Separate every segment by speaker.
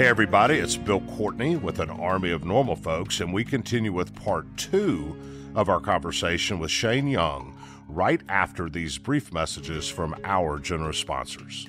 Speaker 1: Hey, everybody, it's Bill Courtney with an army of normal folks, and we continue with part two of our conversation with Shane Young right after these brief messages from our generous sponsors.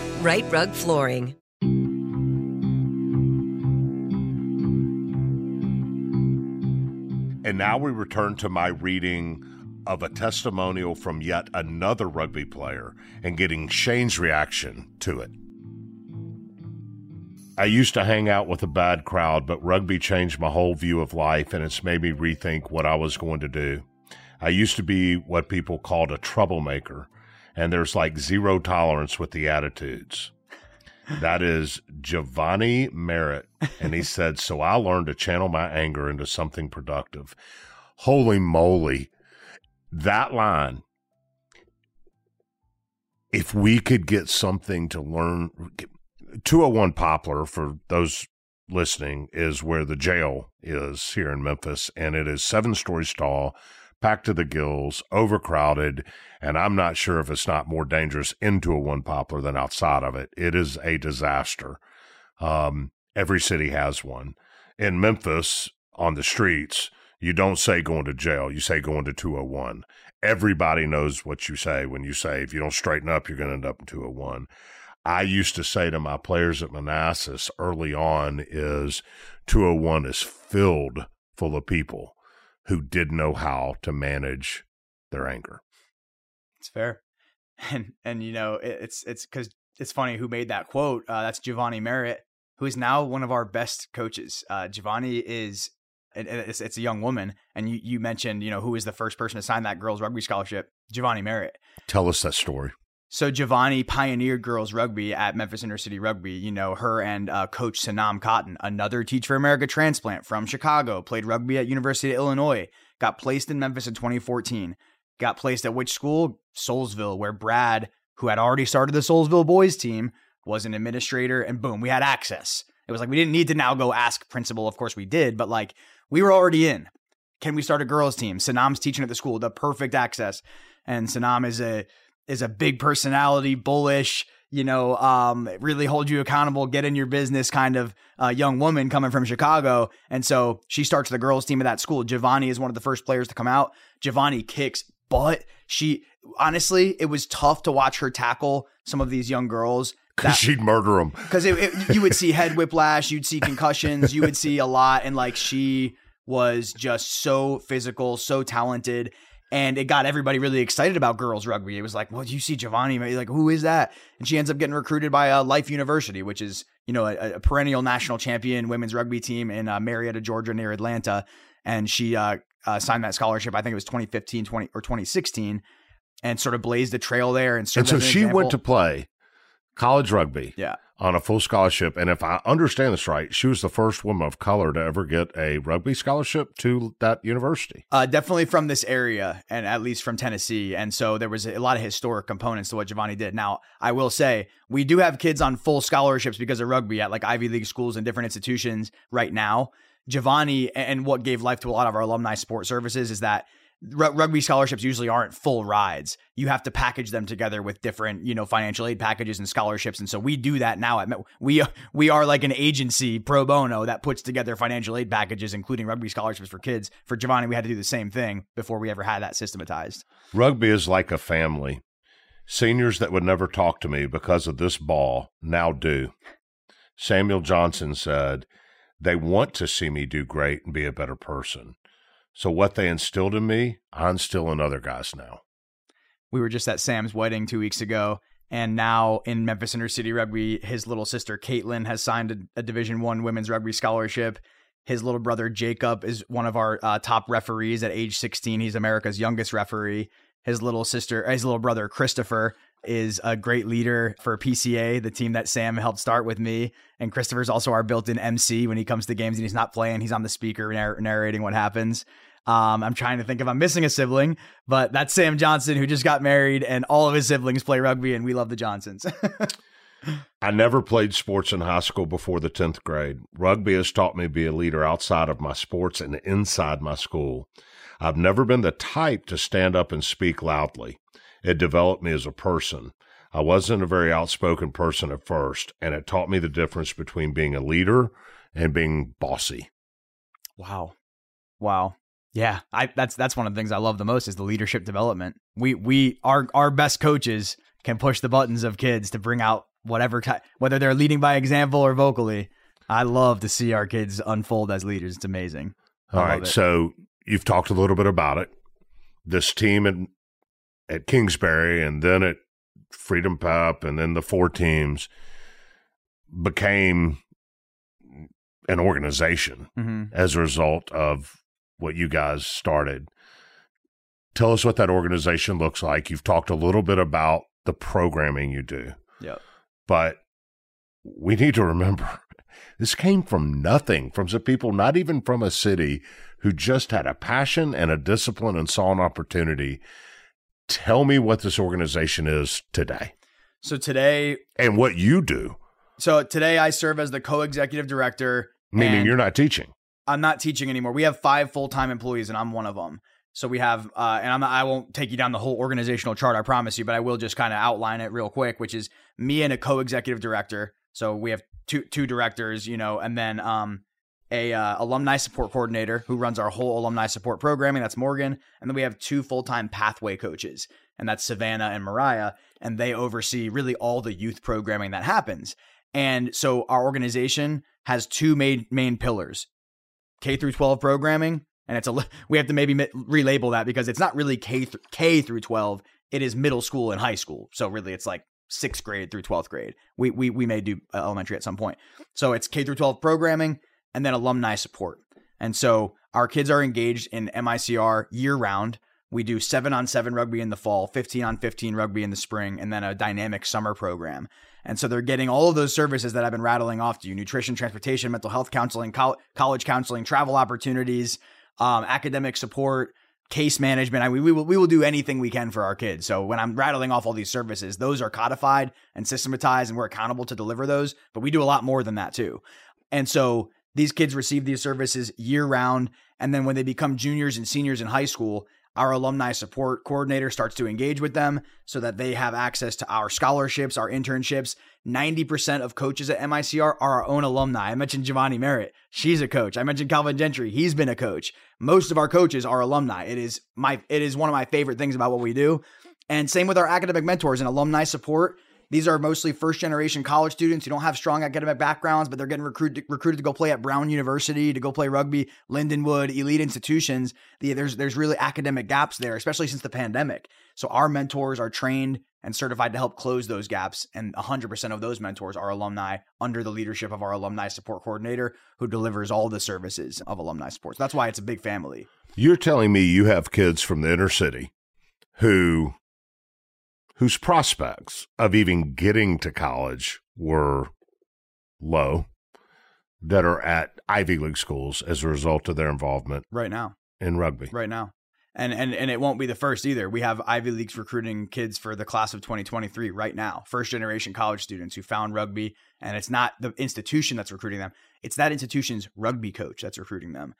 Speaker 2: Right Rug Flooring.
Speaker 1: And now we return to my reading of a testimonial from yet another rugby player and getting Shane's reaction to it. I used to hang out with a bad crowd, but rugby changed my whole view of life and it's made me rethink what I was going to do. I used to be what people called a troublemaker, and there's like zero tolerance with the attitudes. That is Giovanni Merritt. And he said, So I learned to channel my anger into something productive. Holy moly. That line, if we could get something to learn, 201 Poplar, for those listening, is where the jail is here in Memphis. And it is seven stories tall, packed to the gills, overcrowded and I'm not sure if it's not more dangerous into a one poplar than outside of it. It is a disaster. Um, every city has one. In Memphis, on the streets, you don't say going to jail. You say going to 201. Everybody knows what you say when you say if you don't straighten up, you're going to end up in 201. I used to say to my players at Manassas early on is 201 is filled full of people who didn't know how to manage their anger.
Speaker 3: It's fair, and and you know it, it's it's because it's funny who made that quote. Uh, that's Giovanni Merritt, who is now one of our best coaches. Uh, Giovanni is it's, it's a young woman, and you you mentioned you know who is the first person to sign that girls rugby scholarship, Giovanni Merritt.
Speaker 1: Tell us that story.
Speaker 3: So Giovanni pioneered girls rugby at Memphis Inner City Rugby. You know her and uh, Coach Sanam Cotton, another Teach for America transplant from Chicago, played rugby at University of Illinois, got placed in Memphis in 2014 got placed at which school? Soulsville, where Brad, who had already started the Soulsville boys team, was an administrator, and boom, we had access. It was like we didn't need to now go ask principal. Of course we did, but like we were already in. Can we start a girls team? Sanam's teaching at the school, the perfect access. And Sanam is a is a big personality, bullish, you know, um, really hold you accountable, get in your business kind of uh, young woman coming from Chicago. And so she starts the girls team at that school. Giovanni is one of the first players to come out. Giovanni kicks but she honestly, it was tough to watch her tackle some of these young girls.
Speaker 1: Because she'd murder them.
Speaker 3: Because you would see head whiplash, you'd see concussions, you would see a lot, and like she was just so physical, so talented, and it got everybody really excited about girls rugby. It was like, well, you see Giovanni, like who is that? And she ends up getting recruited by uh, Life University, which is you know a, a perennial national champion women's rugby team in uh, Marietta, Georgia, near Atlanta, and she uh, uh, signed that scholarship. I think it was 2015, 20 or 2016, and sort of blazed a trail there. And,
Speaker 1: and so she example. went to play college rugby
Speaker 3: Yeah.
Speaker 1: on a full scholarship. And if I understand this right, she was the first woman of color to ever get a rugby scholarship to that university.
Speaker 3: Uh, definitely from this area and at least from Tennessee. And so there was a lot of historic components to what Giovanni did. Now, I will say we do have kids on full scholarships because of rugby at like Ivy League schools and different institutions right now. Giovanni and what gave life to a lot of our alumni support services is that r- rugby scholarships usually aren't full rides. You have to package them together with different, you know, financial aid packages and scholarships. And so we do that now at. We we are like an agency pro bono that puts together financial aid packages, including rugby scholarships for kids. For Giovanni, we had to do the same thing before we ever had that systematized.
Speaker 1: Rugby is like a family. Seniors that would never talk to me because of this ball now do. Samuel Johnson said, They want to see me do great and be a better person. So, what they instilled in me, I instill in other guys now.
Speaker 3: We were just at Sam's wedding two weeks ago, and now in Memphis Inner City Rugby, his little sister Caitlin has signed a, a Division One women's rugby scholarship. His little brother Jacob is one of our uh, top referees at age 16. He's America's youngest referee. His little sister, his little brother Christopher, is a great leader for PCA, the team that Sam helped start with me. And Christopher's also our built-in MC when he comes to games and he's not playing. He's on the speaker narr- narrating what happens. Um, I'm trying to think if I'm missing a sibling, but that's Sam Johnson who just got married, and all of his siblings play rugby, and we love the Johnsons.
Speaker 1: I never played sports in high school before the 10th grade. Rugby has taught me to be a leader outside of my sports and inside my school. I've never been the type to stand up and speak loudly. It developed me as a person. I wasn't a very outspoken person at first, and it taught me the difference between being a leader and being bossy.
Speaker 3: Wow. Wow. Yeah, I that's that's one of the things I love the most is the leadership development. We we our our best coaches can push the buttons of kids to bring out whatever type, whether they're leading by example or vocally. I love to see our kids unfold as leaders. It's amazing. I
Speaker 1: All right, so you've talked a little bit about it. This team at Kingsbury and then at Freedom Prep and then the four teams became an organization
Speaker 3: hmm
Speaker 1: as a result of what you guys started. Tell us what that organization looks like. You've talked a little bit about the programming you do,
Speaker 3: Yep.
Speaker 1: but we need to remember this came from nothing, from some people not even from a city who just had a passion and a discipline and saw an opportunity. Tell me what this organization is today
Speaker 3: So today,
Speaker 1: and what you do,
Speaker 3: so today I serve as the co-executive director.
Speaker 1: meaning you're not teaching.
Speaker 3: I'm not teaching anymore. We have five full time employees, and I'm one of them. So we have, uh, and I'm, I won't take you down the whole organizational chart, I promise you, but I will just kind of outline it real quick, which is me and a co-executive director. So we have two two directors, you know, and then um, a uh, alumni support coordinator who runs our whole alumni support programming. That's Morgan, and then we have two full time pathway coaches, and that's Savannah and Mariah, and they oversee really all the youth programming that happens. And so our organization has two main main pillars. K through 12 programming, and it's a we have to maybe relabel that because it's not really K th- K through 12. It is middle school and high school. So really, it's like sixth grade through 12th grade. We we we may do uh, elementary at some point. So it's K through 12 programming, and then alumni support. And so our kids are engaged in MICR year round. We do seven on seven rugby in the fall, 15 on 15 rugby in the spring, and then a dynamic summer program. And so they're getting all of those services that I've been rattling off to you nutrition, transportation, mental health counseling, col- college counseling, travel opportunities, um, academic support, case management. I mean, we will, we will do anything we can for our kids. So when I'm rattling off all these services, those are codified and systematized, and we're accountable to deliver those. But we do a lot more than that too. And so these kids receive these services year round. And then when they become juniors and seniors in high school, our alumni support coordinator starts to engage with them so that they have access to our scholarships, our internships. 90% of coaches at MICR are our own alumni. I mentioned Giovanni Merritt. She's a coach. I mentioned Calvin Gentry. He's been a coach. Most of our coaches are alumni. It is my it is one of my favorite things about what we do. And same with our academic mentors and alumni support. These are mostly first generation college students who don't have strong academic backgrounds, but they're getting recruited recruited to go play at Brown University, to go play rugby, Lindenwood, elite institutions. The, there's there's really academic gaps there, especially since the pandemic. So our mentors are trained and certified to help close those gaps, and 100% of those mentors are alumni under the leadership of our alumni support coordinator, who delivers all the services of alumni support. So that's why it's a big family.
Speaker 1: You're telling me you have kids from the inner city who whose prospects of even getting to college were low that are at Ivy League schools as a result of their involvement
Speaker 3: right now
Speaker 1: in rugby.
Speaker 3: Right now. And, and and it won't be the first either. We have Ivy Leagues recruiting kids for the class of 2023 right now. First generation college students who found rugby and it's not the institution that's recruiting them. It's that institution's rugby coach that's recruiting them.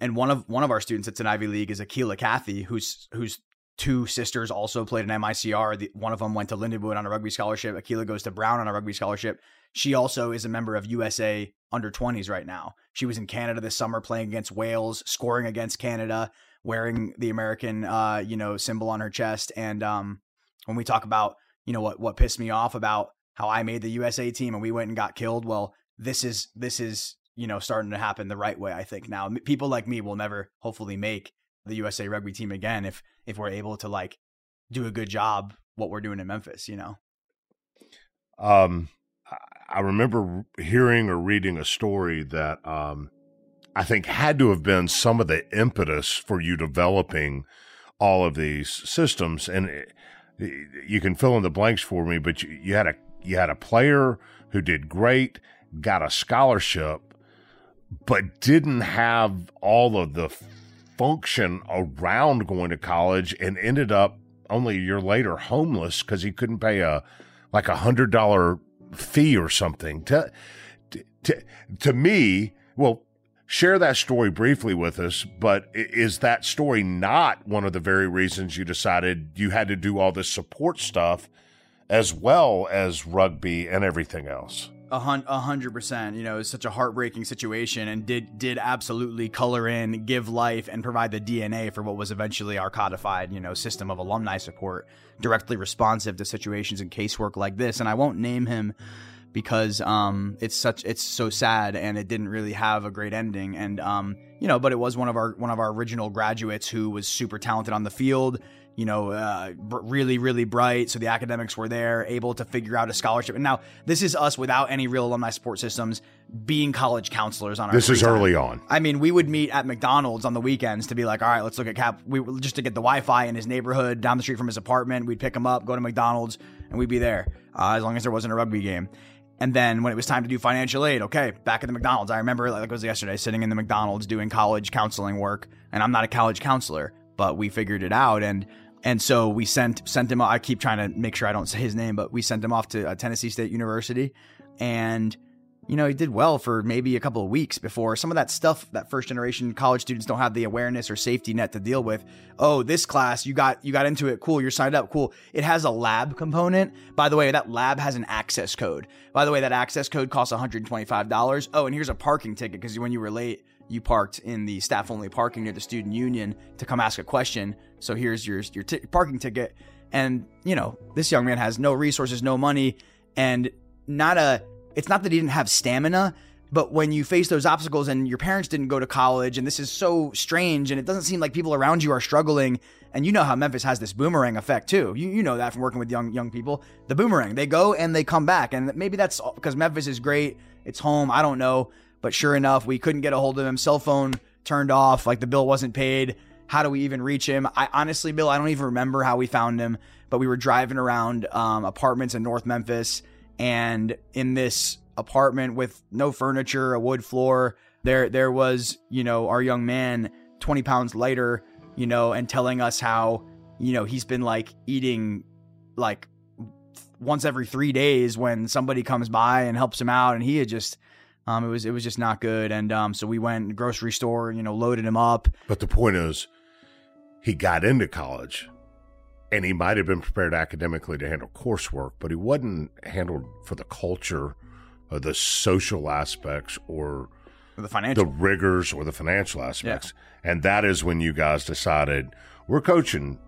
Speaker 3: And one of one of our students that's in Ivy League is Akila Kathy, who's who's two sisters also played in MICR. The, one of them went to Lindenwood on a rugby scholarship. Akila goes to Brown on a rugby scholarship. She also is a member of USA under 20s right now. She was in Canada this summer playing against Wales, scoring against Canada, wearing the American uh, you know, symbol on her chest. And um, when we talk about, you know, what what pissed me off about how I made the USA team and we went and got killed, well, this is this is, you know, starting to happen the right way, I think. Now, people like me will never hopefully make the USA rugby team again if if we're able to like do a good job what we're doing in Memphis, you know.
Speaker 1: Um I remember hearing or reading a story that um, I think had to have been some of the impetus for you developing all of these systems. And you can fill in the blanks for me, but you, you had a you had a player who did great, got a scholarship, but didn't have all of the function around going to college, and ended up only a year later homeless because he couldn't pay a like a hundred dollar fee or something. To, to, to me, well, share that story briefly with us, but is that story not one of the very reasons you decided you had to do all this support stuff as well as rugby and everything else?
Speaker 3: A hundred percent. You know, it's such a heartbreaking situation, and did did absolutely color in, give life, and provide the DNA for what was eventually our codified, you know, system of alumni support, directly responsive to situations and casework like this. And I won't name him because um, it's such it's so sad, and it didn't really have a great ending. And um, you know, but it was one of our one of our original graduates who was super talented on the field you know, uh, really, really bright. So the academics were there, able to figure out a scholarship. And now this is us without any real alumni support systems being college counselors on our.
Speaker 1: This is
Speaker 3: time.
Speaker 1: early on.
Speaker 3: I mean, we would meet at McDonald's on the weekends to be like, all right, let's look at Cap. We just to get the Wi-Fi in his neighborhood down the street from his apartment. We'd pick him up, go to McDonald's, and we'd be there uh, as long as there wasn't a rugby game. And then when it was time to do financial aid, okay, back at the McDonald's. I remember like it was yesterday, sitting in the McDonald's doing college counseling work, and I'm not a college counselor, but we figured it out. And and so we sent sent him. I keep trying to make sure I don't say his name, but we sent him off to Tennessee State University, and you know he did well for maybe a couple of weeks before some of that stuff that first generation college students don't have the awareness or safety net to deal with. Oh, this class you got you got into it. Cool, you're signed up. Cool. It has a lab component. By the way, that lab has an access code. By the way, that access code costs 125 dollars. Oh, and here's a parking ticket because when you were late you parked in the staff only parking near the student union to come ask a question. So here's your your t- parking ticket. And you know this young man has no resources, no money, and not a. It's not that he didn't have stamina, but when you face those obstacles and your parents didn't go to college, and this is so strange, and it doesn't seem like people around you are struggling. And you know how Memphis has this boomerang effect too. You you know that from working with young young people. The boomerang, they go and they come back, and maybe that's because Memphis is great. It's home. I don't know, but sure enough, we couldn't get a hold of him. Cell phone turned off, like the bill wasn't paid. How do we even reach him? I honestly, Bill, I don't even remember how we found him, but we were driving around um, apartments in North Memphis, and in this apartment with no furniture, a wood floor, there there was you know our young man, twenty pounds lighter, you know, and telling us how you know he's been like eating like once every three days when somebody comes by and helps him out, and he had just um, it was it was just not good, and um, so we went grocery store, you know, loaded him up.
Speaker 1: But the point is, he got into college, and he might have been prepared academically to handle coursework, but he wasn't handled for the culture, or the social aspects, or
Speaker 3: the financial,
Speaker 1: the rigors, or the financial aspects. Yeah. And that is when you guys decided we're coaching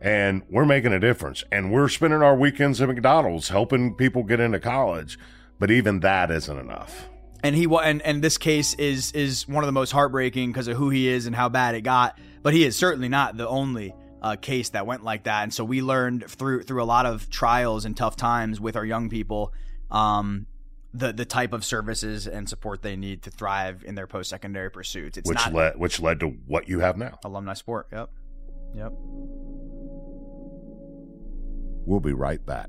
Speaker 1: and we're making a difference and we're spending our weekends at McDonald's helping people get into college. But even that isn't enough
Speaker 3: and he and and this case is is one of the most heartbreaking because of who he is and how bad it got. But he is certainly not the only uh, case that went like that. And so we learned through through a lot of trials and tough times with our young people, um, the the type of services and support they need to thrive in their post secondary pursuits.
Speaker 1: It's which not led which led to what you have now,
Speaker 3: alumni sport. Yep, yep.
Speaker 1: We'll be right back.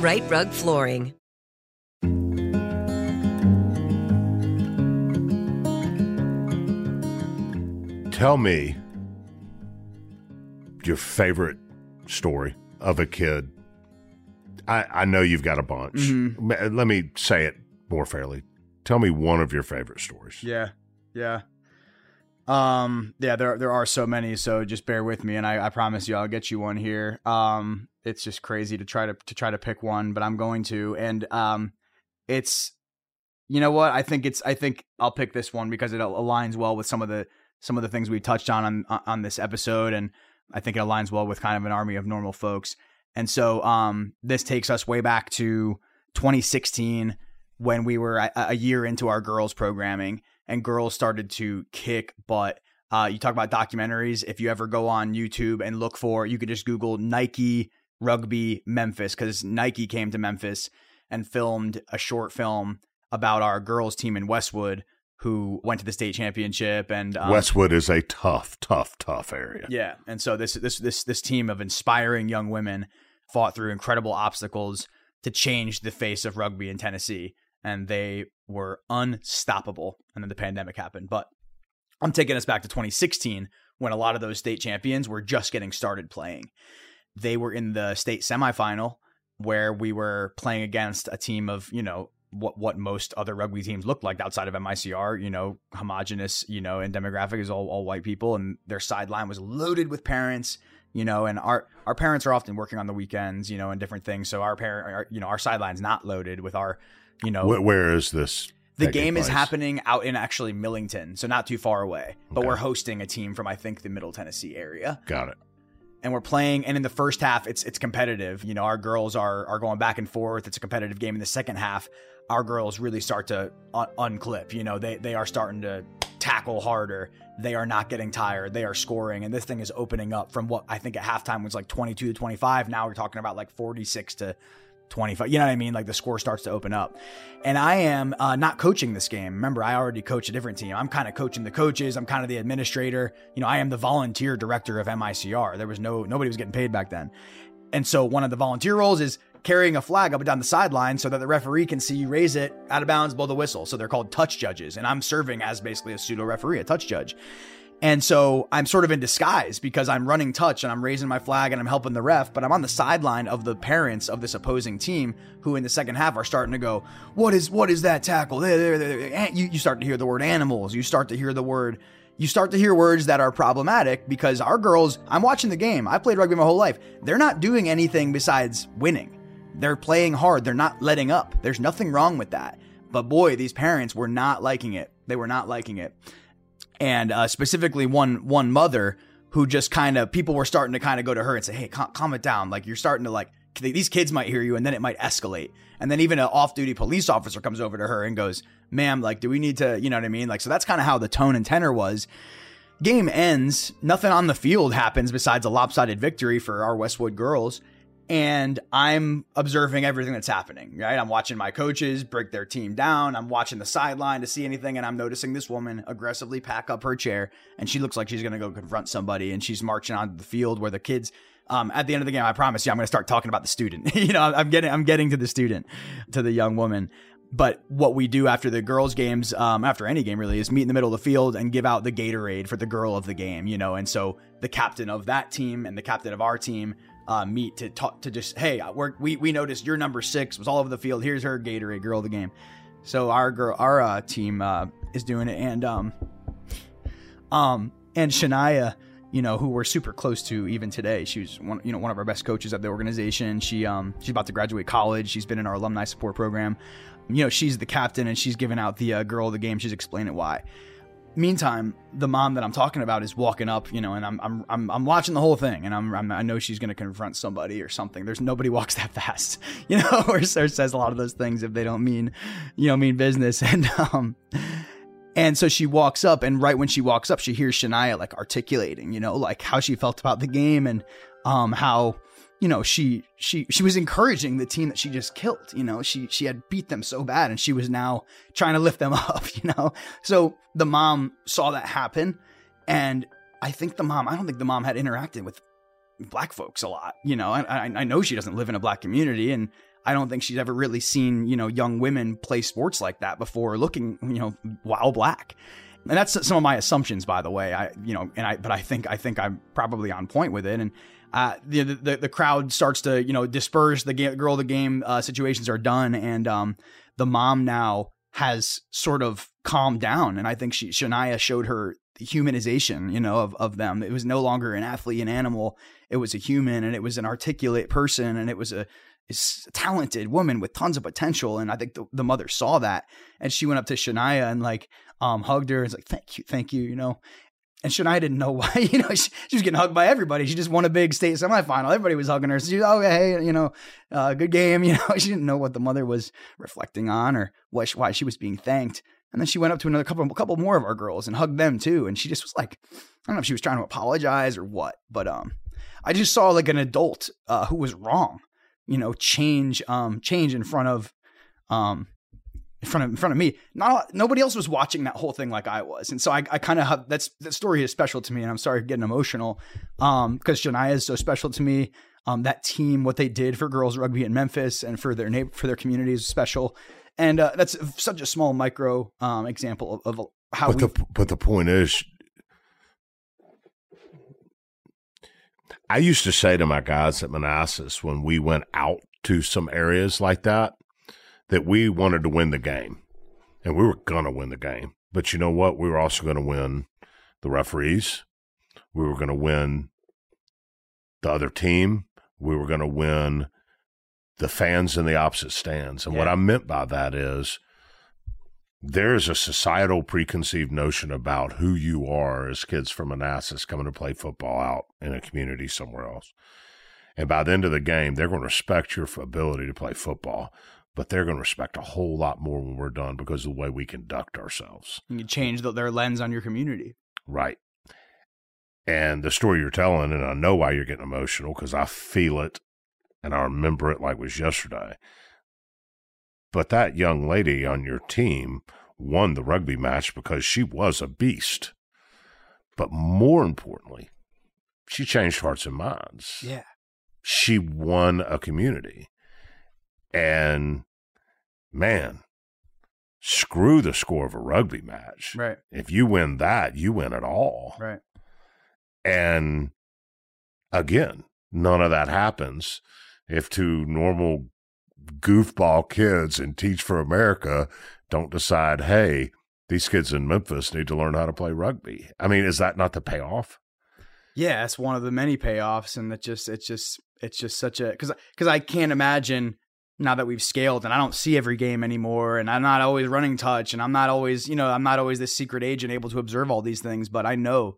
Speaker 2: Right Rug Flooring.
Speaker 1: Tell me your favorite story of a kid. I, I know you've got a bunch.
Speaker 3: Mm-hmm.
Speaker 1: Let me say it more fairly. Tell me one of your favorite stories.
Speaker 3: Yeah, yeah, um, yeah. There there are so many, so just bear with me, and I, I promise you, I'll get you one here. Um, it's just crazy to try to to try to pick one, but I'm going to, and um, it's you know what? I think it's I think I'll pick this one because it aligns well with some of the some of the things we touched on on on this episode, and I think it aligns well with kind of an army of normal folks. And so um, this takes us way back to 2016 when we were a, a year into our girls programming and girls started to kick butt. Uh, you talk about documentaries. If you ever go on YouTube and look for, you could just Google Nike rugby Memphis because Nike came to Memphis and filmed a short film about our girls team in Westwood who went to the state championship and um,
Speaker 1: Westwood is a tough, tough, tough area.
Speaker 3: yeah, and so this this this this team of inspiring young women fought through incredible obstacles to change the face of rugby in Tennessee, and they were unstoppable. And then the pandemic happened. But I'm taking us back to 2016 when a lot of those state champions were just getting started playing. They were in the state semifinal where we were playing against a team of you know what what most other rugby teams look like outside of MICR, you know, homogenous, you know, and demographic is all all white people, and their sideline was loaded with parents, you know, and our our parents are often working on the weekends, you know, and different things. So our parent, our, you know, our sideline's not loaded with our, you know,
Speaker 1: Wh- where is this?
Speaker 3: the game is happening out in actually Millington, so not too far away. But
Speaker 1: Okay.
Speaker 3: we're hosting a team from I think the Middle Tennessee area
Speaker 1: Got it.
Speaker 3: And we're playing and in the first half it's it's competitive. You know our girls are are going back and forth. It's a competitive game in the second half. Our girls really start to un- unclip. You know they they are starting to tackle harder. They are not getting tired. They are scoring. And this thing is opening up from what i think at halftime was like 22 to 25 now we're talking about like 46 to 25 you know what i mean? Like the score starts to open up. And i am uh, not coaching this game. Remember i already coach a different team. I'm kind of coaching the coaches. I'm kind of the administrator. You know i am the volunteer director of micr there was no nobody was getting paid back then. And so one of the volunteer roles is carrying a flag up and down the sideline so that the referee can see you raise it out of bounds blow the whistle. So they're called touch judges and i'm serving as basically a pseudo referee a touch judge and so I'm sort of in disguise because I'm running touch and I'm raising my flag and I'm helping the ref, but I'm on the sideline of the parents of this opposing team who in the second half are starting to go, What is what is that tackle? You, you start to hear the word animals. You start to hear the word you start to hear words that are problematic because our girls, I'm watching the game. I played rugby my whole life. They're not doing anything besides winning. They're playing hard. They're not letting up. There's nothing wrong with that. But boy, these parents were not liking it. They were not liking it and uh, specifically one one mother who just kind of people were starting to kind of go to her and say, "Hey, calm, calm it down. Like you're starting to like these kids might hear you, and then it might escalate." And then even an off-duty police officer comes over to her and goes, "Ma'am, like, do we need to? You know what I mean? Like, so that's kind of how the tone and tenor was." game ends. Nothing on the field happens besides a lopsided victory for our Westwood girls. And I'm observing everything that's happening, right? I'm watching my coaches break their team down. I'm watching the sideline to see anything. And I'm noticing this woman aggressively pack up her chair. And she looks like she's to go confront somebody. And she's marching onto the field where the kids, um, at the end of the game, I promise you, I'm to start talking about the student. you know, I'm getting, I'm getting to the student, to the young woman. But what we do after the girls' games, um, after any game really, is meet in the middle of the field and give out the Gatorade for the girl of the game, you know. And so the captain of that team and the captain of our team uh, meet to talk to just, hey, we we noticed your number six was all over the field. Here's her Gatorade girl of the game. So our girl, our uh, team uh, is doing it, and um, um, and Shania, you know, who we're super close to even today. She's one, you know, one of our best coaches at the organization. She um, she's about to graduate college. She's been in our alumni support program you know, she's the captain and she's giving out the uh, girl of the game. She's explaining why. Meantime, the mom that I'm talking about is walking up, you know, and I'm I'm I'm, I'm watching the whole thing, and I'm, I'm i know she's going to confront somebody or something. There's nobody walks that fast, you know, or, or says a lot of those things if they don't mean, you know, mean business. And um, and so she walks up, and right when she walks up, she hears Shania like articulating, you know, like how she felt about the game and um how you know she she she was encouraging the team that she just killed you know? She she had beat them so bad and she was now trying to lift them up you know? So the mom saw that happen and i think the mom i don't think the mom had interacted with black folks a lot you know? I i know she doesn't live in a black community and i don't think she's ever really seen you know young women play sports like that before looking you know while black. And that's some of my assumptions by the way. I you know and i but i think i think i'm probably on point with it. And uh, the, the, the crowd starts to you know disperse. The girl, the game uh, situations are done, and um, the mom now has sort of calmed down, and I think she Shania showed her humanization, you know, of of them. It was no longer an athlete, an animal. It was a human, and it was an articulate person, and it was a is talented woman with tons of potential. And I think the, the mother saw that and she went up to Shania and like um hugged her and was like, Thank you, thank you, you know. And Shania didn't know why, you know, she, she, was getting hugged by everybody. She just won a big state semifinal. Everybody was hugging her. So she was, oh, hey, you know, uh, good game. You know, she didn't know what the mother was reflecting on or she, why she was being thanked. And then she went up to another couple, couple more of our girls and hugged them too. And she just was like, I don't know if she was trying to apologize or what, but um, I just saw like an adult uh, who was wrong, you know, change um change in front of um in front of in front of me. Not nobody else was watching that whole thing like I was, and so I, I kind of have that's that story is special to me, and I'm sorry getting emotional, um, because Shania is so special to me. Um, that team, what they did for girls rugby in Memphis and for their neighbor for their community is special, and uh, that's such a small micro um example of, of how.
Speaker 1: But the but the point is, I used to say to my guys at Manassas when we went out to some areas like that that we wanted to win the game and we were going to win the game. But you know what? We were also going to win the referees. We were going to win the other team. We were going to win the fans in the opposite stands. And yeah. what I meant by that is there's a societal preconceived notion about who you are as kids from Manassas coming to play football out in a community somewhere else. And by the end of the game, they're going to respect your ability to play football but they're going to respect a whole lot more when we're done because of the way we conduct ourselves.
Speaker 3: You change the, their lens on your community.
Speaker 1: Right. And the story you're telling, and I know why you're getting emotional because I feel it and I remember it like it was yesterday. But that young lady on your team won the rugby match because she was a beast. But more importantly, she changed hearts and minds.
Speaker 3: Yeah.
Speaker 1: She won a community. And man, screw the score of a rugby match.
Speaker 3: Right.
Speaker 1: If you win that, you win it all.
Speaker 3: Right.
Speaker 1: And again, none of that happens if two normal goofball kids in Teach for America don't decide, hey, these kids in Memphis need to learn how to play rugby. I mean, is that not the payoff?
Speaker 3: Yeah, it's one of the many payoffs, and that just it's just it's just such a because because I can't imagine now that we've scaled and I don't see every game anymore and I'm not always running touch and I'm not always, you know, I'm not always this secret agent able to observe all these things, but I know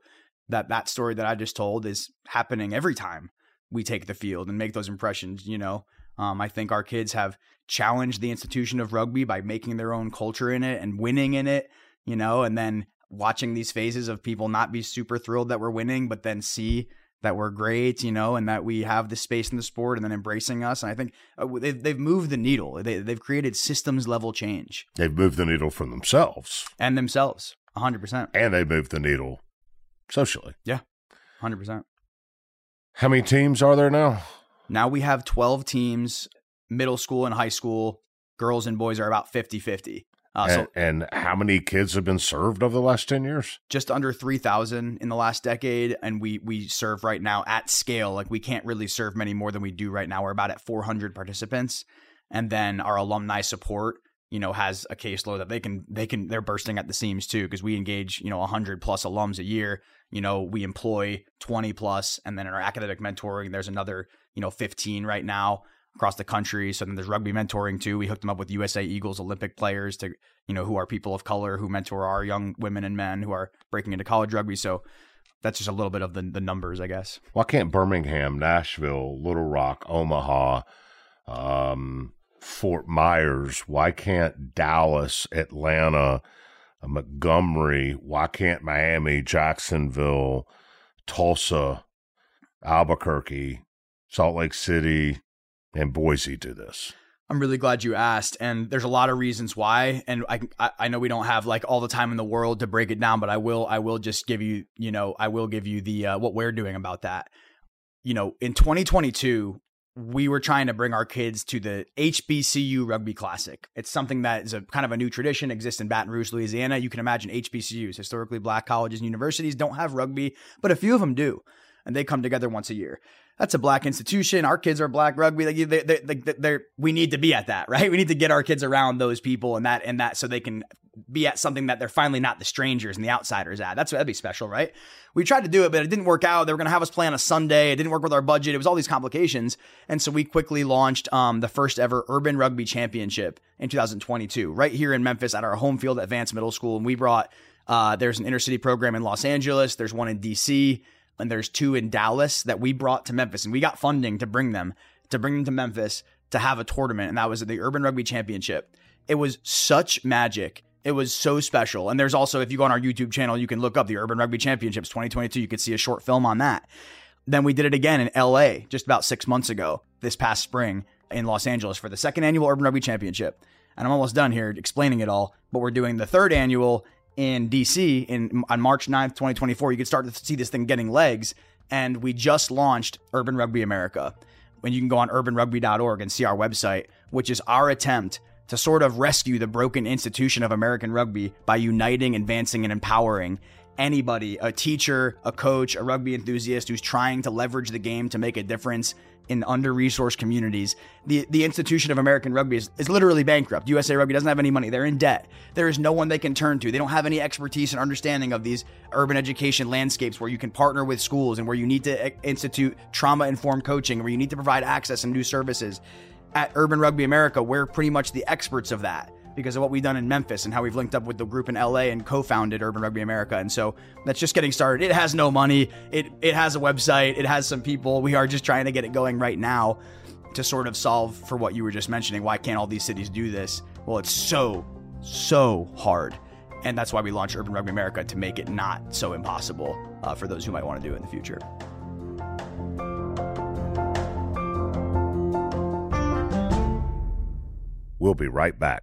Speaker 3: that that story that I just told is happening every time we take the field and make those impressions, you know. Um, I think our kids have challenged the institution of rugby by making their own culture in it and winning in it, you know, and then watching these phases of people not be super thrilled that we're winning, but then see that we're great, you know, and that we have the space in the sport and then embracing us. And I think uh, they've, they've moved the needle. They, they've created systems level change.
Speaker 1: They've moved the needle for themselves.
Speaker 3: And themselves, 100%.
Speaker 1: And they moved the needle socially.
Speaker 3: Yeah, 100%.
Speaker 1: How many teams are there now?
Speaker 3: Now we have 12 teams, middle school and high school. Girls and boys are about 50 50.
Speaker 1: Uh, and, so and how many kids have been served over the last 10 years?
Speaker 3: Just under 3,000 in the last decade. And we, we serve right now at scale. Like we can't really serve many more than we do right now. We're about at 400 participants. And then our alumni support, you know, has a caseload that they can, they can, they're bursting at the seams too. Cause we engage, you know, 100 plus alums a year. You know, we employ 20 plus, And then in our academic mentoring, there's another, you know, 15 right now across the country. So then there's rugby mentoring too. We hooked them up with USA Eagles Olympic players to, you know, who are people of color who mentor our young women and men who are breaking into college rugby. So that's just a little bit of the, the numbers, I guess.
Speaker 1: Why can't Birmingham, Nashville, Little Rock, Omaha, um, Fort Myers, why can't Dallas, Atlanta, uh, Montgomery, why can't Miami, Jacksonville, Tulsa, Albuquerque, Salt Lake City, and Boise do this?
Speaker 3: I'm really glad you asked, and there's a lot of reasons why. And I, I know we don't have like all the time in the world to break it down, but I will I will just give you you know I will give you the uh, what we're doing about that. You know, in 2022, we were trying to bring our kids to the HBCU Rugby Classic. It's something that is a kind of a new tradition, exists in Baton Rouge, Louisiana. You can imagine HBCUs, historically black colleges and universities, don't have rugby, but a few of them do, and they come together once a year that's a black institution. Our kids are black rugby. Like they, they, they, they're, we need to be at that, right? We need to get our kids around those people and that and that so they can be at something that they're finally not the strangers and the outsiders at. That's what that'd be special, right? We tried to do it, but it didn't work out. They were going to have us play on a Sunday. It didn't work with our budget. It was all these complications, and so we quickly launched um, the first ever Urban Rugby Championship in 2022, right here in Memphis at our home field at Vance Middle School, and we brought. Uh, there's an inner city program in Los Angeles. There's one in DC and there's two in Dallas that we brought to Memphis, and we got funding to bring them to bring them to Memphis to have a tournament, and that was the Urban Rugby Championship. It was such magic. It was so special. And there's also, if you go on our YouTube channel, you can look up the Urban Rugby Championships 2022. You could see a short film on that. Then we did it again in LA just about six months ago, this past spring in Los Angeles for the second annual Urban Rugby Championship. And I'm almost done here explaining it all, but we're doing the third annual in DC in on March 9th, 2024, you could start to see this thing getting legs. And we just launched Urban Rugby America. And you can go on urbanrugby.org and see our website, which is our attempt to sort of rescue the broken institution of American rugby by uniting, advancing, and empowering anybody, a teacher, a coach, a rugby enthusiast who's trying to leverage the game to make a difference in under-resourced communities. The the institution of American rugby is, is literally bankrupt. USA Rugby doesn't have any money. They're in debt. There is no one they can turn to. They don't have any expertise and understanding of these urban education landscapes where you can partner with schools and where you need to institute trauma-informed coaching, where you need to provide access and new services. At Urban Rugby America, we're pretty much the experts of that because of what we've done in Memphis and how we've linked up with the group in LA and co-founded Urban Rugby America. And so that's just getting started. It has no money. It it has a website. It has some people. We are just trying to get it going right now to sort of solve for what you were just mentioning. Why can't all these cities do this? Well, it's so so hard. And that's why we launched Urban Rugby America to make it not so impossible uh, for those who might want to do it in the future.
Speaker 1: We'll be right back.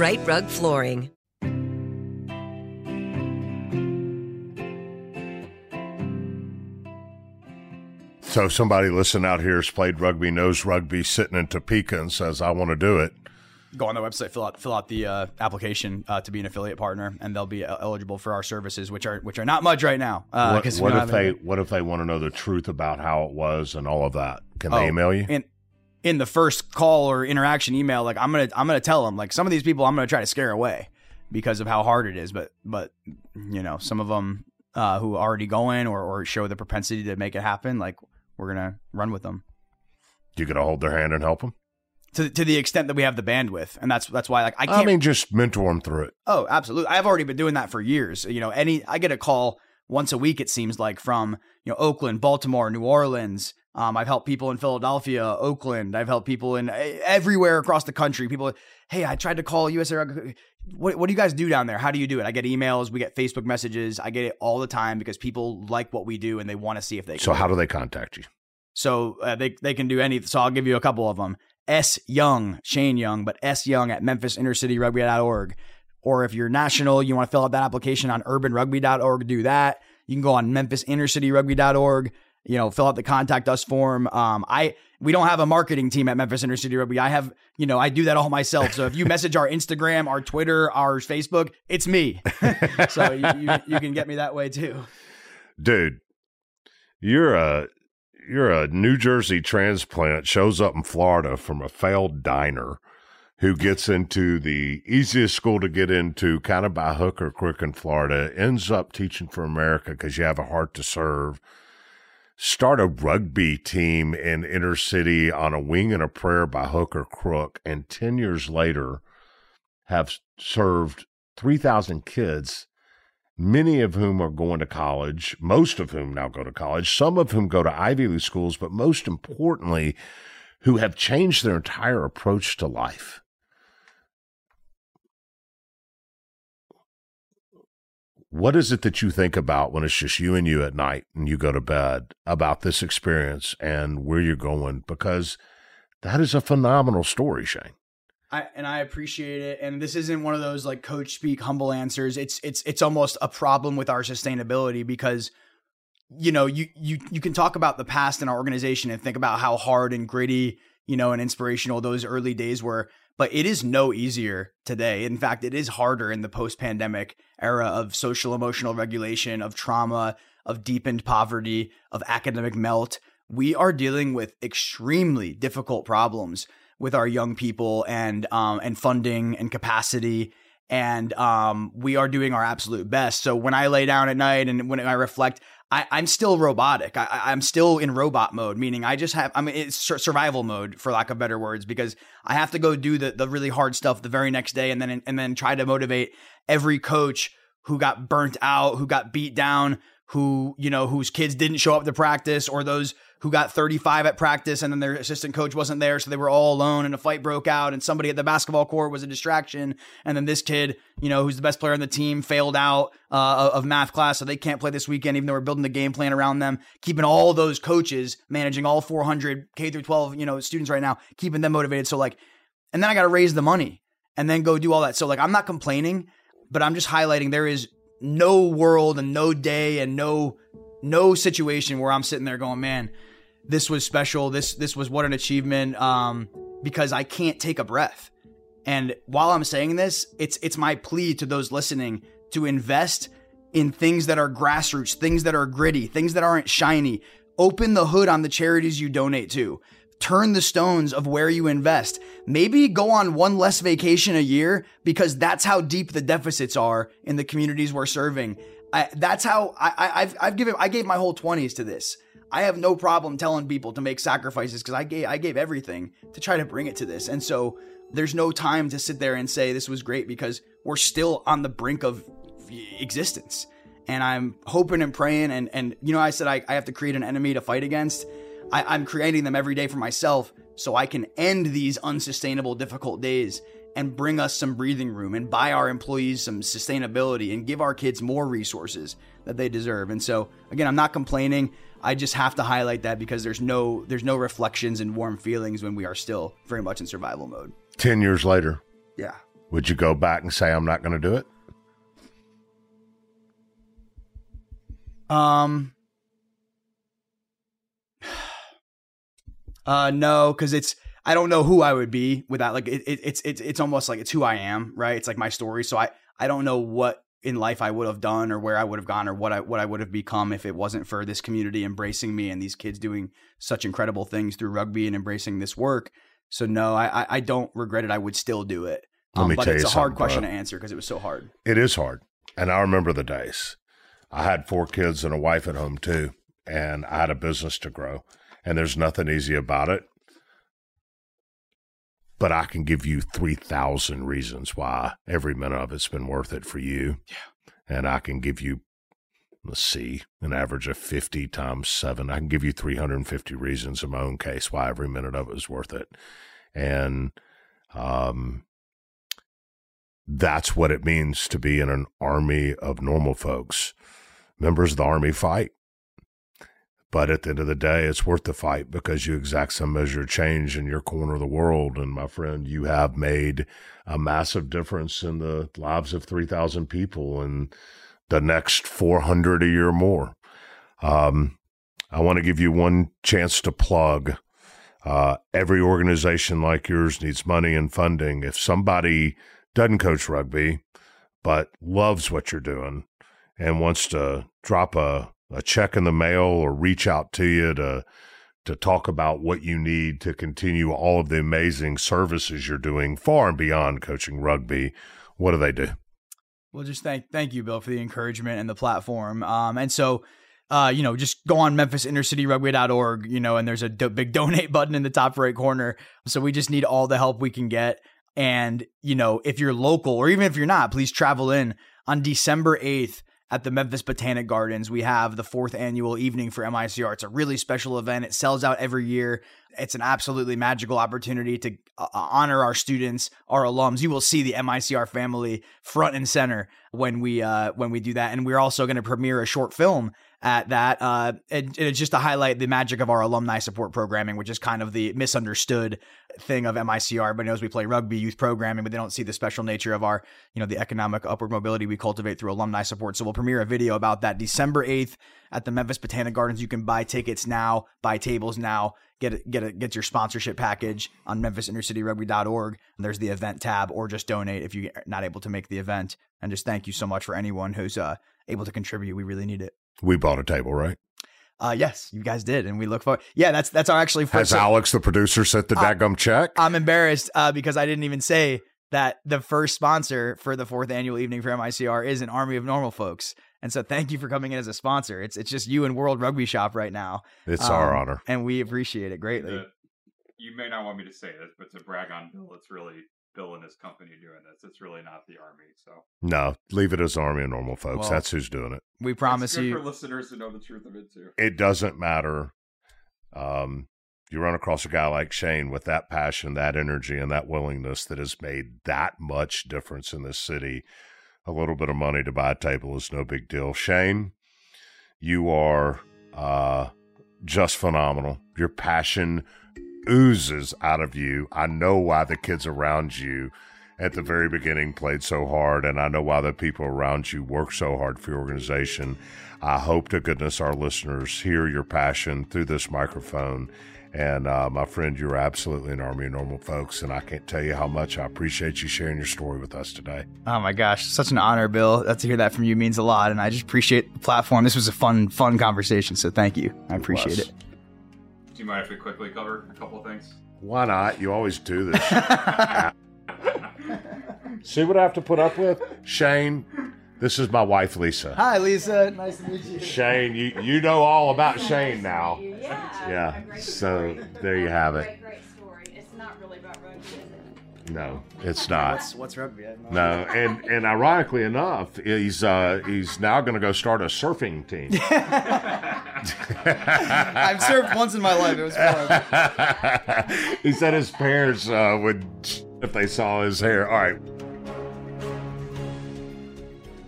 Speaker 2: Rite Rug Flooring.
Speaker 1: So somebody listening out here has played rugby, knows rugby, sitting in Topeka and says, I want to do it.
Speaker 3: Go on the website, fill out fill out the uh, application uh, to be an affiliate partner, and they'll be uh, eligible for our services, which are which are not much right now. Uh,
Speaker 1: what
Speaker 3: 'cause we
Speaker 1: what if
Speaker 3: have any-
Speaker 1: they what if they want to know the truth about how it was and all of that? Can they
Speaker 3: Oh,
Speaker 1: email you?
Speaker 3: in in the first call or interaction email like i'm gonna i'm gonna tell them like some of these people i'm gonna try to scare away because of how hard it is but but you know some of them uh, who are already going or, or show the propensity to make it happen like we're gonna run with them
Speaker 1: you gonna hold their hand and help them?
Speaker 3: to, to the extent that we have the bandwidth and that's that's why like i
Speaker 1: I,
Speaker 3: can't I
Speaker 1: mean, just mentor them through it.
Speaker 3: Oh, absolutely. I've already been doing that for years. You know, any I get a call once a week. It seems like from you know Oakland, Baltimore, New Orleans. Um, I've helped people in Philadelphia, Oakland. I've helped people in eh, everywhere across the country. People, hey, I tried to call USA. Rugby. What, what do you guys do down there? How do you do it? I get emails, we get Facebook messages. I get it all the time because people like what we do and they want to see if they. Can
Speaker 1: So how do they contact you?
Speaker 3: So uh, they they can do any. So I'll give you a couple of them. S Young, Shane Young, but S Young at MemphisInnerCityRugby.org. Or if you're national, you want to fill out that application on UrbanRugby.org. Do that. You can go on MemphisInnerCityRugby.org. You know, fill out the contact us form. Um, I we don't have a marketing team at Memphis Inner City Rugby. I have, you know, I do that all myself. So if you message our Instagram, our Twitter, our Facebook, it's me. so you, you, you can get me that way too.
Speaker 1: Dude, you're a you're a New Jersey transplant shows up in Florida from a failed diner who gets into the easiest school to get into kind of by hook or crook in Florida, ends up teaching for America because you have a heart to serve. Start a rugby team in inner city on a wing and a prayer by hook or crook, and 10 years later have served 3,000 kids many of whom are going to college, most of whom now go to college, some of whom go to Ivy League schools, but most importantly, who have changed their entire approach to life. What is it that you think about when it's just you and you at night and you go to bed about this experience and where you're going? Because that is a phenomenal story, Shane.
Speaker 3: I, and I appreciate it. And this isn't one of those like coach speak humble answers. It's it's it's almost a problem with our sustainability because you know you you you can talk about the past in our organization and think about how hard and gritty you know and inspirational those early days were. But it is no easier today. In fact, it is harder in the post pandemic era of social emotional regulation, of trauma, of deepened poverty, of academic melt. We are dealing with extremely difficult problems with our young people and um, and funding and capacity and um, we are doing our absolute best. So when I lay down at night and when I reflect, I, I'm still robotic. I, I'm still in robot mode, meaning I just have I mean sur- survival mode for lack of better words because I have to go do the the really hard stuff the very next day and then and then try to motivate every coach who got burnt out, who got beat down, who you know whose kids didn't show up to practice or those who got 35 at practice and then their assistant coach wasn't there so they were all alone and a fight broke out and somebody at the basketball court was a distraction. And then this kid you know who's the best player on the team failed out uh, of math class so they can't play this weekend even though we're building the game plan around them. Keeping all those coaches managing all 400 k through 12 you know students right now keeping them motivated. So like and then i got to raise the money and then go do all that. So like i'm not complaining but i'm just highlighting there is no world and no day and no no situation where I'm sitting there going, man, this was special. This this was what an achievement. Um, because I can't take a breath. And while I'm saying this, it's it's my plea to those listening to invest in things that are grassroots, things that are gritty, things that aren't shiny. Open the hood on the charities you donate to. Turn the stones of where you invest. Maybe go on one less vacation a year because that's how deep the deficits are in the communities we're serving. I, that's how I, I, I've, I've given, I gave my whole 20s to this. I have no problem telling people to make sacrifices because I gave I gave everything to try to bring it to this. And so there's no time to sit there and say this was great because we're still on the brink of existence. And I'm hoping and praying and and you know I said I, I have to create an enemy to fight against. I, I'm creating them every day for myself so I can end these unsustainable, difficult days and bring us some breathing room and buy our employees some sustainability and give our kids more resources that they deserve. And so again, I'm not complaining. I just have to highlight that because there's no there's no reflections and warm feelings when we are still very much in survival mode.
Speaker 1: 10 years later,
Speaker 3: Yeah.
Speaker 1: would you go back and say I'm not going to do it?
Speaker 3: Um Uh no, because it's I don't know who I would be without like it, it, it's it's it's almost like it's who I am, right? It's like my story. So I I don't know what in life I would have done or where I would have gone or what I what I would have become if it wasn't for this community embracing me and these kids doing such incredible things through rugby and embracing this work. So no, I I, don't regret it. I would still do it.
Speaker 1: Let me um,
Speaker 3: but
Speaker 1: tell
Speaker 3: it's
Speaker 1: you
Speaker 3: a hard question
Speaker 1: bro.
Speaker 3: to answer because it was so hard.
Speaker 1: It is hard. And I remember the days. I had four kids and a wife at home too, and I had a business to grow. And there's nothing easy about it. But I can give you 3,000 reasons why every minute of it's been worth it for you. Yeah. And I can give you, let's see, an average of 50 times seven. I can give you 350 reasons in my own case why every minute of it was worth it. And, um, that's what it means to be in an army of normal folks. Members of the army fight. But at the end of the day, it's worth the fight because you exact some measure of change in your corner of the world. And my friend, you have made a massive difference in the lives of 3,000 people and the next 400 a year more. Um, I want to give you one chance to plug. Uh, every organization like yours needs money and funding. If somebody doesn't coach rugby, but loves what you're doing and wants to drop a, a check in the mail or reach out to you to to talk about what you need to continue all of the amazing services you're doing far and beyond coaching rugby, what do they do?
Speaker 3: Well, just thank thank you, Bill, for the encouragement and the platform. Um, and so, uh, you know, just go on MemphisInnerCityRugby.org, you know, and there's a do- big donate button in the top right corner. So we just need all the help we can get. And you know, if you're local or even if you're not, please travel in on December eighth at the Memphis Botanic Gardens. We have the fourth annual evening for MICR. It's a really special event. It sells out every year. It's an absolutely magical opportunity to uh, honor our students, our alums. You will see the MICR family front and center when we uh, when we do that, and we're also going to premiere a short film at that. Uh, and, and just to highlight the magic of our alumni support programming, which is kind of the misunderstood thing of MICR. But knows we play rugby youth programming, but they don't see the special nature of our, you know, the economic upward mobility we cultivate through alumni support. So we'll premiere a video about that December 8th at the Memphis Botanic Gardens. You can buy tickets now, buy tables now, get it, get it, get your sponsorship package on MemphisInnerCityRugby.org. And there's the event tab, or just donate if you're not able to make the event. And just thank you so much for anyone who's uh, able to contribute. We really need it.
Speaker 1: We bought a table, right?
Speaker 3: Uh, yes, you guys did, and we look forward. Yeah, that's that's our actually
Speaker 1: Has. Alex, the producer, sent the
Speaker 3: I-
Speaker 1: daggum check?
Speaker 3: I'm embarrassed uh, because I didn't even say that the first sponsor for the fourth annual evening for MICR is an army of normal folks. And so, thank you for coming in as a sponsor. It's it's just you and World Rugby Shop right now.
Speaker 1: it's our
Speaker 3: Um,
Speaker 1: honor.
Speaker 3: and we appreciate it greatly.
Speaker 4: The- you may not want me to say this, but to brag on Bill, it's really Bill and his company doing this. It's really not the army. So
Speaker 1: No, leave it as army and normal folks.
Speaker 3: Well,
Speaker 1: That's who's doing it.
Speaker 3: We promise
Speaker 4: it's good
Speaker 3: you.
Speaker 4: for listeners to know the truth of it too.
Speaker 1: it doesn't matter. Um, you run across a guy like Shane with that passion, that energy, and that willingness that has made that much difference in this city. A little bit of money to buy a table is no big deal. Shane, you are uh, just phenomenal. Your passion oozes out of you. I know why the kids around you at the very beginning played so hard, and I know why the people around you work so hard for your organization. I hope to goodness our listeners hear your passion through this microphone. And uh, my friend, you're absolutely an army of normal folks, and I can't tell you how much I appreciate you sharing your story with us today.
Speaker 3: Oh my gosh, such an honor, Bill. That to hear that from you means a lot, and I just appreciate the platform. This was a fun, fun conversation. So thank you. I appreciate it.
Speaker 4: Do you mind if we quickly cover a couple of things?
Speaker 1: Why not? You always do this. See what I have to put up with? Shane, This is my wife, Lisa.
Speaker 3: Hi, Lisa. Nice to meet you.
Speaker 1: Shane, you, you know all about Shane now. Yeah. Yeah. So there you have it.
Speaker 5: Great, great story. It's not really about rugby, it?
Speaker 1: No, it's not.
Speaker 3: What's, what's rugby?
Speaker 1: No, and and ironically enough, he's uh, he's now going to go start a surfing team.
Speaker 3: I've surfed once in my life. It was fun.
Speaker 1: he said his parents uh, would if they saw his hair. All right.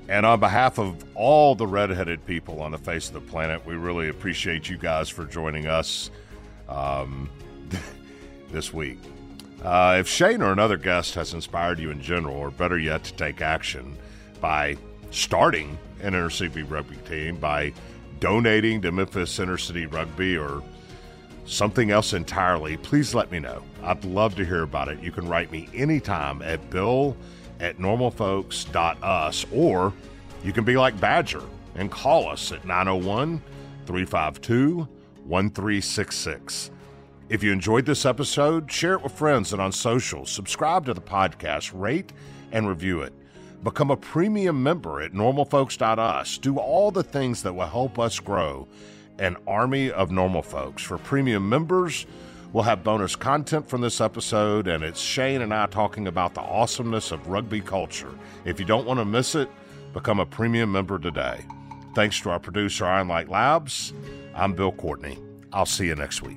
Speaker 1: And on behalf of all the redheaded people on the face of the planet, we really appreciate you guys for joining us um, this week. Uh, if Shane or another guest has inspired you in general, or better yet, to take action by starting an inner city rugby team, by donating to Memphis Inner City Rugby, or something else entirely, please let me know. I'd love to hear about it. You can write me anytime at bill at normalfolks.us, or you can be like Badger and call us at 901 352 1366. If you enjoyed this episode, share it with friends and on social. Subscribe to the podcast, rate and review it. Become a premium member at normalfolks.us. Do all the things that will help us grow an army of normal folks. For premium members, we'll have bonus content from this episode, and it's Shane and I talking about the awesomeness of rugby culture. If you don't want to miss it, become a premium member today. Thanks to our producer, Iron Light Labs. I'm Bill Courtney. I'll see you next week.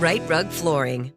Speaker 2: Rite Rug Flooring.